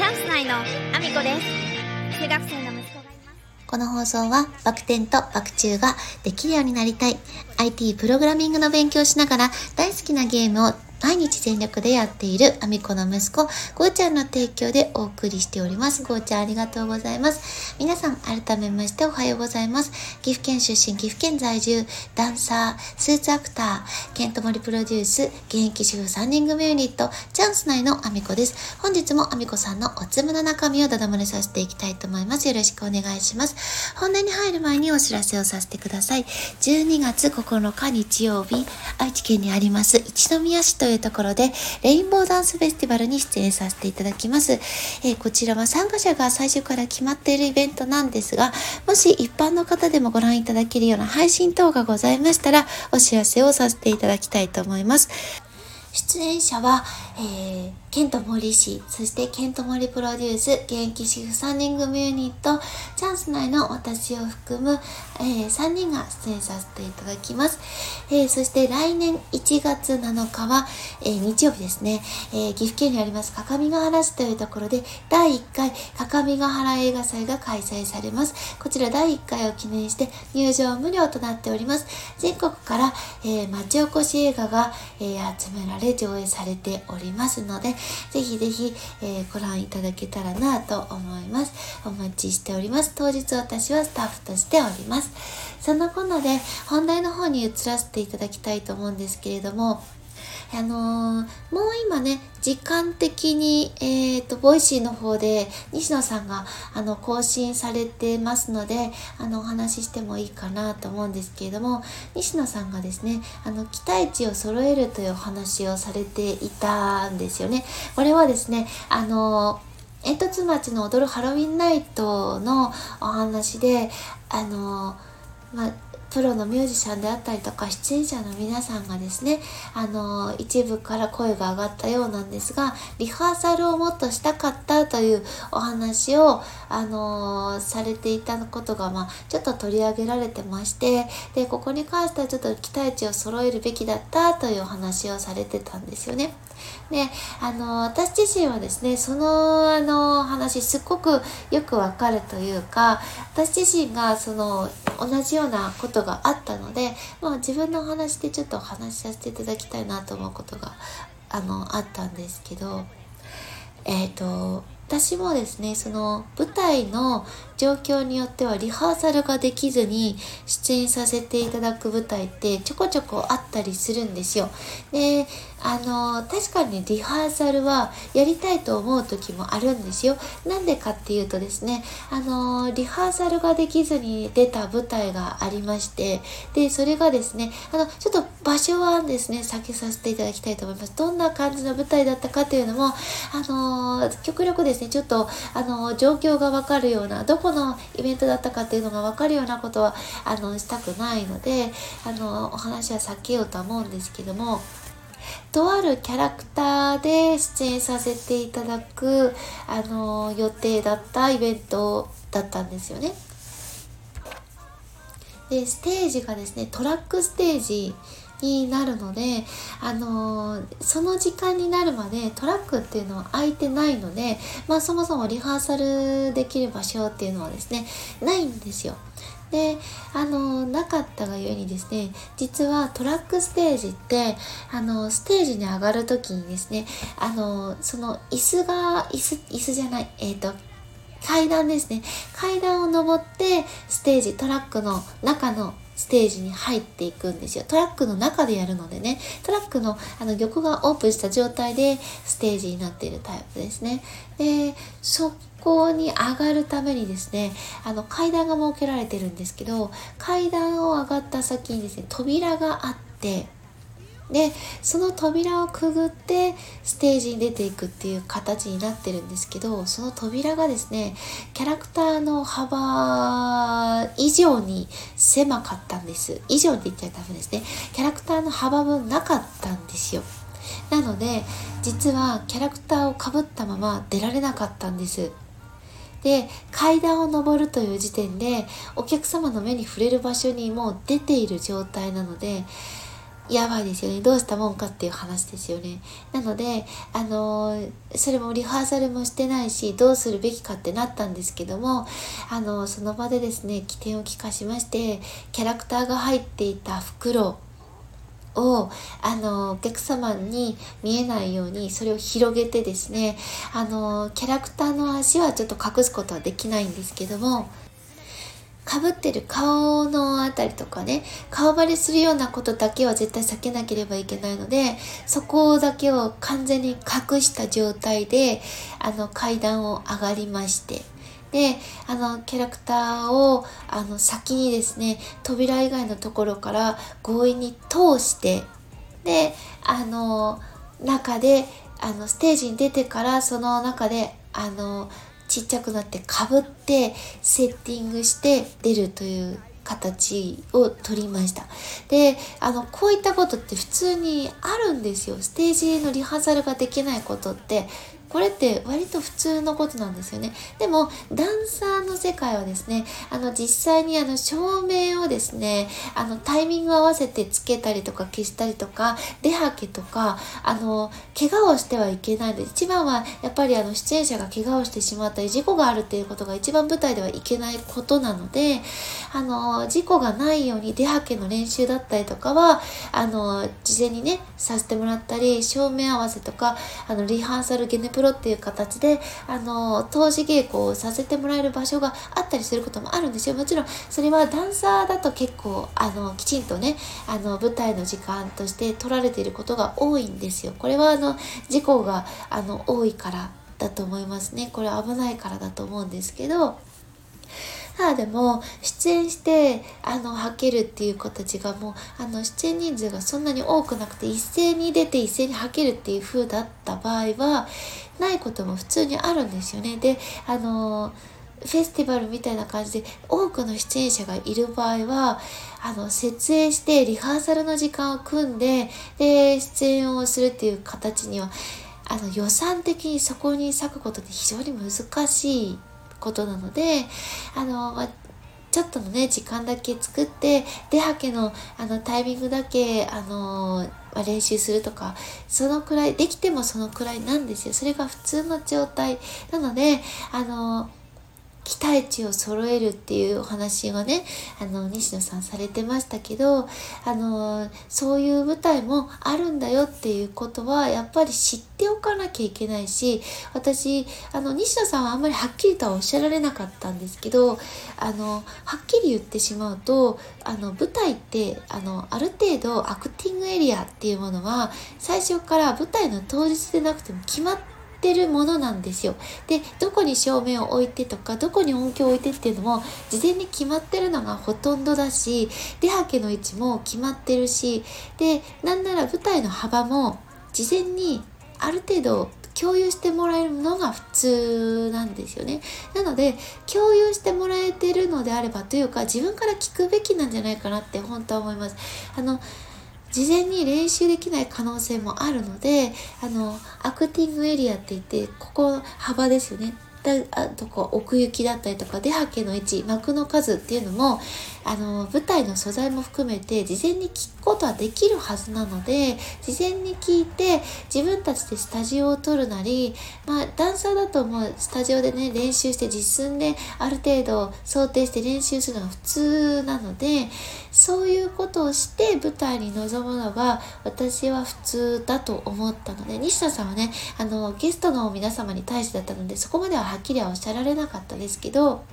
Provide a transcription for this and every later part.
チャンス内のアミコです。中学生の息子がいます。この放送はバク転とバク宙ができるようになりたい。IT プログラミングの勉強しながら大好きなゲームを毎日全力でやっているアミコの息子、ゴーちゃんの提供でお送りしております。ゴーちゃんありがとうございます。皆さん改めましておはようございます。岐阜県出身、岐阜県在住、ダンサー、スーツアクター、ケントモリプロデュース、現役主婦3人組ユニット、チャンス内のアミコです。本日もアミコさんのおつむの中身をダダ漏れさせていきたいと思います。よろしくお願いします。本題に入る前にお知らせをさせてください。12月9日日曜日、愛知県にあります一宮市というところで、レインボーダンスフェスティバルに出演させていただきます。えー、こちらは参加者が最初から決まっているイベントなんですが、もし一般の方でもご覧いただけるような配信等がございましたら、お知らせをさせていただきたいと思います。出演者は、えー、ケントモリ氏、そしてケントモリプロデュース、現役主婦3人組ユニット、チャンス内の私を含む、えー、3人が出演させていただきます。えー、そして来年1月7日は、えー、日曜日ですね、え岐阜県にあります、各務原市というところで、第1回各務原映画祭が開催されます。こちら第1回を記念して入場無料となっております。全国から、え町おこし映画が、え集められで上映されておりますので、ぜひぜひ、えー、ご覧いただけたらなと思います。お待ちしております。当日私はスタッフとしております。そんなこんなで本題の方に移らせていただきたいと思うんですけれども、あのー、もう今ね、時間的に、えっ、ー、と、ボイシーの方で西野さんが、あの、更新されてますので、あの、お話ししてもいいかなと思うんですけれども、西野さんがですね、あの、期待値を揃えるというお話をされていたんですよね。これはですね、あの煙突町の踊るハロウィンナイトのお話で、あのまあ、プロのミュージシャンであったりとか出演者の皆さんがですねあの一部から声が上がったようなんですがリハーサルをもっとしたかったというお話をあのされていたことが、まあ、ちょっと取り上げられてましてでここに関してはちょっと期待値を揃えるべきだったというお話をされてたんですよね。であの私自身はですねそのあの話すっごくよくわかるというか私自身がその同じようなことがあったので、まあ、自分のお話でちょっとお話しさせていただきたいなと思うことがあのあったんですけどえっ、ー、と私もですね、その舞台の状況によってはリハーサルができずに出演させていただく舞台ってちょこちょこあったりするんですよ。で、あの、確かにリハーサルはやりたいと思う時もあるんですよ。なんでかっていうとですね、あの、リハーサルができずに出た舞台がありまして、で、それがですね、あの、ちょっと場所はですね、避けさせていただきたいと思います。どんな感じの舞台だったかっていうのも、あの、極力ですね、ちょっと、あの、状況がわかるような、どこのイベントだったかっていうのがわかるようなことは、あの、したくないので、あの、お話は避けようと思うんですけども、とあるキャラクターで出演させていただく、あの、予定だったイベントだったんですよね。で、ステージがですね、トラックステージになるので、あのー、その時間になるまでトラックっていうのは空いてないので、まあそもそもリハーサルできる場所っていうのはですね、ないんですよ。で、あの、なかったがゆえにですね、実はトラックステージって、あの、ステージに上がるときにですね、あの、その椅子が、椅子、椅子じゃない、えっ、ー、と、階段ですね。階段を登ってステージ、トラックの中のステージに入っていくんですよ。トラックの中でやるのでね、トラックのあの玉がオープンした状態でステージになっているタイプですね。で、そこに上がるためにですね、あの階段が設けられてるんですけど、階段を上がった先にですね、扉があって、でその扉をくぐってステージに出ていくっていう形になってるんですけどその扉がですねキャラクターの幅以上に狭かったんです。以上って言っちゃダメですね。キャラクターの幅分なかったんですよ。なので実はキャラクターをかぶったまま出られなかったんです。で階段を上るという時点でお客様の目に触れる場所にもう出ている状態なのでやばいですよね。どうしたもんかっていう話ですよね。なので、あのー、それもリハーサルもしてないし、どうするべきかってなったんですけども、あのー、その場でですね、起点を利かしまして、キャラクターが入っていた袋を、あの、お客様に見えないように、それを広げてですね、あのキャラクターの足はちょっと隠すことはできないんですけども、かぶってる顔のあたりとかね、顔バレするようなことだけは絶対避けなければいけないので、そこだけを完全に隠した状態で、あの階段を上がりまして、で、あの、キャラクターを、あの、先にですね、扉以外のところから強引に通して、で、あの、中で、あの、ステージに出てから、その中で、あの、ちっちゃくなってかぶってセッティングして出るという形を取りました。で、あの、こういったことって普通にあるんですよ。ステージのリハーサルができないことってこれって割と普通のことなんですよね。でも、ダンサーの世界はですね、あの、実際にあの、照明をですね、あの、タイミングを合わせてつけたりとか消したりとか、出はけとか、あの、怪我をしてはいけないので、一番はやっぱりあの、出演者が怪我をしてしまったり、事故があるっていうことが一番舞台ではいけないことなので、あの、事故がないように出はけの練習だったりとかは、あの、事前にね、させてもらったり、照明合わせとか、あの、リハーサルゲネププロっていう形で、あの、投資稽古をさせてもらえる場所があったりすることもあるんですよ。もちろん、それはダンサーだと結構、あの、きちんとね、あの、舞台の時間として取られていることが多いんですよ。これは、あの、事故が、あの、多いからだと思いますね。これ危ないからだと思うんですけど、ただでも出演してあのはけるっていう子たちがもうあの出演人数がそんなに多くなくて一斉に出て一斉にはけるっていう風だった場合はないことも普通にあるんですよね。であのフェスティバルみたいな感じで多くの出演者がいる場合はあの設営してリハーサルの時間を組んでで出演をするっていう形にはあの予算的にそこに割くことって非常に難しいことなので、あの、ちょっとのね、時間だけ作って、出はけの、あの、タイミングだけ、あの、ま、練習するとか、そのくらい、できてもそのくらいなんですよ。それが普通の状態。なので、あの、期待値を揃えるっていうお話がね、あの、西野さんされてましたけど、あの、そういう舞台もあるんだよっていうことは、やっぱり知っておかなきゃいけないし、私、あの、西野さんはあんまりはっきりとはおっしゃられなかったんですけど、あの、はっきり言ってしまうと、あの、舞台って、あの、ある程度アクティングエリアっていうものは、最初から舞台の当日でなくても決まってってるものなんですよ。で、どこに照明を置いてとか、どこに音響を置いてっていうのも、事前に決まってるのがほとんどだし、出はけの位置も決まってるし、で、なんなら舞台の幅も、事前にある程度共有してもらえるのが普通なんですよね。なので、共有してもらえてるのであればというか、自分から聞くべきなんじゃないかなって本当は思います。あの、事前に練習できない可能性もあるので、あの、アクティングエリアって言って、ここ幅ですよね。だあとこ奥行きだったりとか出はけの位置膜の数っていうのもあの舞台の素材も含めて事前に聞くことはできるはずなので事前に聞いて自分たちでスタジオを取るなりまあダンサーだともうスタジオでね練習して実寸である程度想定して練習するのが普通なのでそういうことをして舞台に臨むのが私は普通だと思ったので西田さんはねあのゲストの皆様に対してだったのでそこまでははっきりはおっしゃられなかったですけど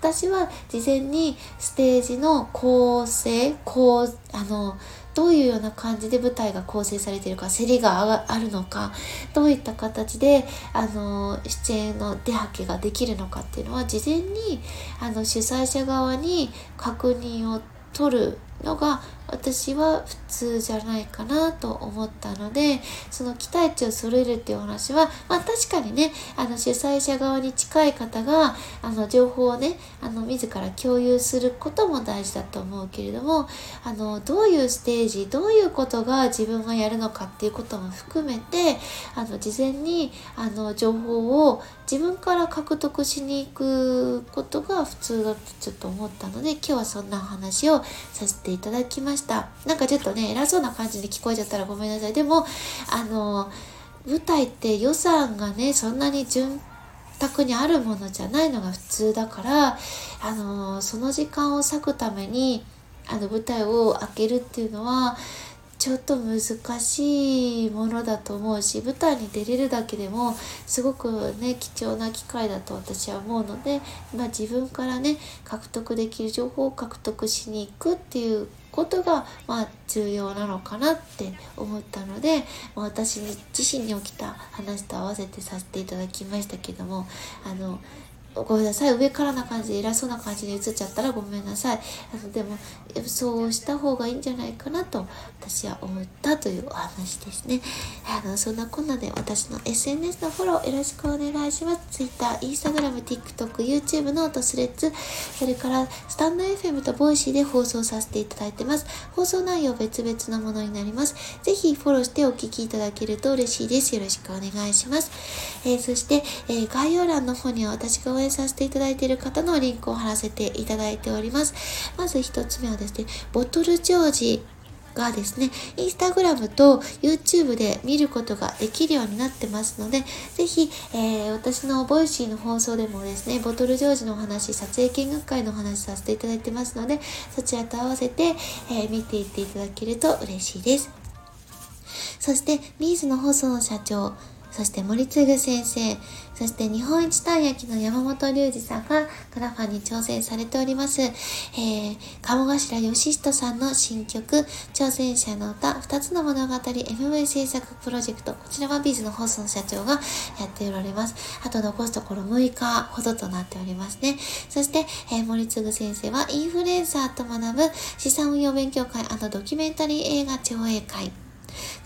私は事前にステージの構成こうあのどういうような感じで舞台が構成されているか、競りがあるのか、どういった形で、あの、出演の出はけができるのかっていうのは、事前に、あの、主催者側に確認を取るのが私は普通じゃないかなと思ったのでその期待値を揃えるっていう話はまあ確かにねあの主催者側に近い方があの情報をねあの自ら共有することも大事だと思うけれどもあのどういうステージどういうことが自分がやるのかっていうことも含めてあの事前にあの情報を自分から獲得しに行くことが普通だとちょっと思ったので今日はそんな話をさせてていただきました。なんかちょっとね偉そうな感じで聞こえちゃったらごめんなさい。でもあの舞台って予算がねそんなに潤沢にあるものじゃないのが普通だからあのその時間を割くためにあの舞台を開けるっていうのはちょっと難しいものだと思うし舞台に出れるだけでもすごくね貴重な機会だと私は思うので、まあ、自分からね獲得できる情報を獲得しに行くっていうことが、まあ、重要なのかなって思ったので、ま、私自身に起きた話と合わせてさせていただきましたけどもあのごめんなさい。上からな感じで偉そうな感じで映っちゃったらごめんなさい。あのでもそうした方がいいんじゃないかなと私は思ったというお話ですね。あのそんなこんなで私の SNS のフォローよろしくお願いします。Twitter、Instagram、TikTok、YouTube ノートスレッズそれからスタンド FM とボイシーで放送させていただいてます。放送内容別々のものになります。ぜひフォローしてお聞きいただけると嬉しいです。よろしくお願いします、えー、そして、えー、概要欄の方には私が応援させていただいている方のリンクを貼らせていただいております。まず一つ目はですね、ボトルジョージがですね、インスタグラムと YouTube で見ることができるようになってますので、ぜひ、えー、私のボイシーの放送でもですね、ボトルジョージのお話、撮影見学会のお話させていただいてますので、そちらと合わせて、えー、見ていっていただけると嬉しいです。そして、ミーズの細野社長、そして森次先生、そして日本一たい焼きの山本隆二さんがクラファンに挑戦されております。えー、鴨頭義人さんの新曲、挑戦者の歌、2つの物語 MV 制作プロジェクト。こちらはビーズのホースの社長がやっておられます。あと残すところ6日ほどとなっておりますね。そして、えー、森次先生はインフルエンサーと学ぶ資産運用勉強会ドキュメンタリー映画上映会。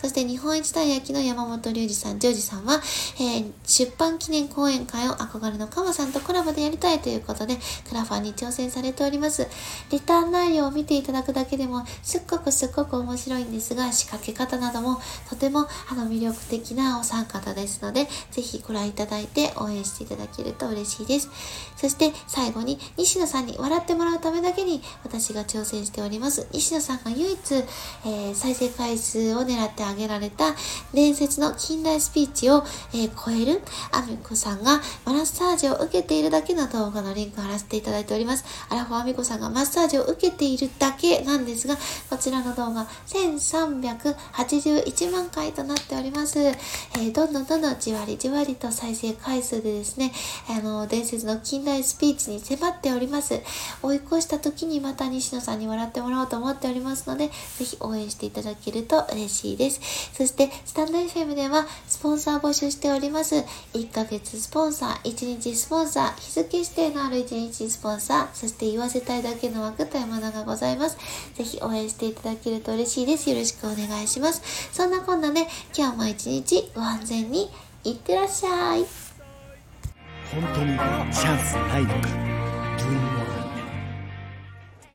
そして日本一たい焼きの山本隆二さん、ジョージさんは、えー、出版記念講演会を憧れのカマさんとコラボでやりたいということで、クラファンに挑戦されております。リターン内容を見ていただくだけでも、すっごくすっごく面白いんですが、仕掛け方などもとてもあの魅力的なお三方ですので、ぜひご覧いただいて応援していただけると嬉しいです。そして最後に、西野さんに笑ってもらうためだけに私が挑戦しております。西野さんが唯一、えー、再生回数を狙ってあげられた伝説の近代スピーチを、えー、超えるアミコさんがマッサージを受けているだけの動画のリンクを貼らせていただいております。アラフォーアミコさんがマッサージを受けているだけなんですが、こちらの動画1381万回となっております。えー、どんどんどんどんじわりじわりと再生回数でですね、あの、伝説の近代スピーチに迫っております。追い越した時にまた西野さんに笑ってもらおうと思っておりますので、ぜひ応援していただけると嬉しいです。そして、スタンド FM ではスポンサー募集しております。1ヶ月スポンサー、1日スポンサー、日付指定のある1日スポンサー、そして言わせたいだけの枠というものがございます。ぜひ応援していただけると嬉しいです。よろしくお願いします。そんなこんなで、今日も一日ご安全にいってらっしゃい。本当にチャンスないのか